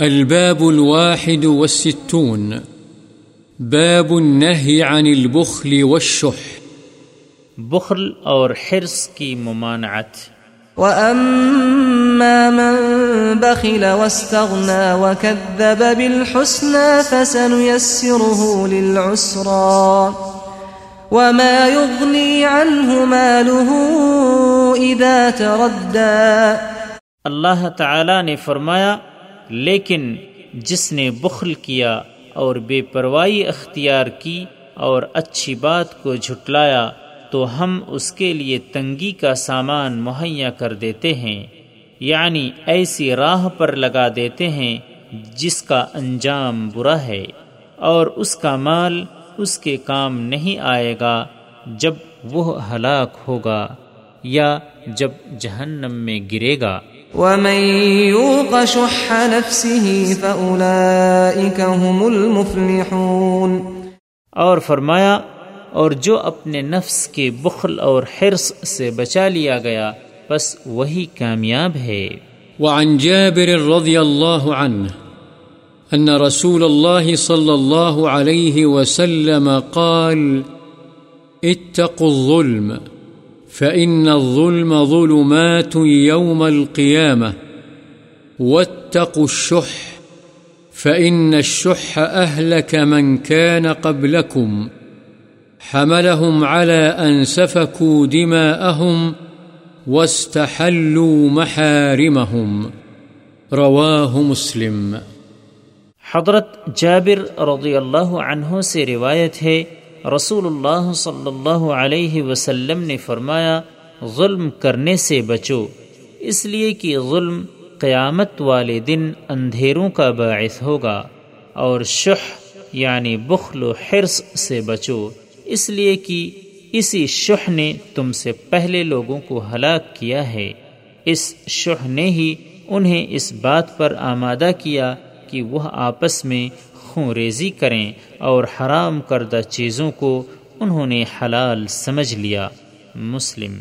الباب الواحد والستون. باب النهي عن البخل والشح. بخل اور حرص کی ممانعت. وأما من بخل واستغنى وكذب بالحسنى فسنيسره للعسرى. وما يغني عنه ماله إذا تردى. اللہ تعالی نے فرمایا لیکن جس نے بخل کیا اور بے پروائی اختیار کی اور اچھی بات کو جھٹلایا، تو ہم اس کے لیے تنگی کا سامان مہیا کر دیتے ہیں یعنی ایسی راہ پر لگا دیتے ہیں جس کا انجام برا ہے، اور اس کا مال اس کے کام نہیں آئے گا جب وہ ہلاک ہوگا یا جب جہنم میں گرے گا۔ ومن يوق شح نفسه فأولئك هم المفلحون اور فرمایا اور جو اپنے نفس کے بخل اور حرص سے بچا لیا گیا بس وہی کامیاب ہے۔ وعن جابر رضي الله عنه أن رسول الله صلى الله عليه وسلم قال اتقوا الظلم۔ فإن الظلم ظلمات يوم القيامة واتقوا الشح فإن الشح أهلك من كان قبلكم حملهم على أن سفكوا دماءهم واستحلوا محارمهم رواه مسلم حضرت جابر رضی اللہ عنہ سے روایت ہے رسول اللہ صلی اللہ علیہ وسلم نے فرمایا، ظلم کرنے سے بچو، اس لیے کہ ظلم قیامت والے دن اندھیروں کا باعث ہوگا، اور شح یعنی بخل و حرص سے بچو، اس لیے کہ اسی شح نے تم سے پہلے لوگوں کو ہلاک کیا ہے۔ اس شح نے ہی انہیں اس بات پر آمادہ کیا کہ وہ آپس میں خون ریزی کریں اور حرام کردہ چیزوں کو انہوں نے حلال سمجھ لیا۔ مسلم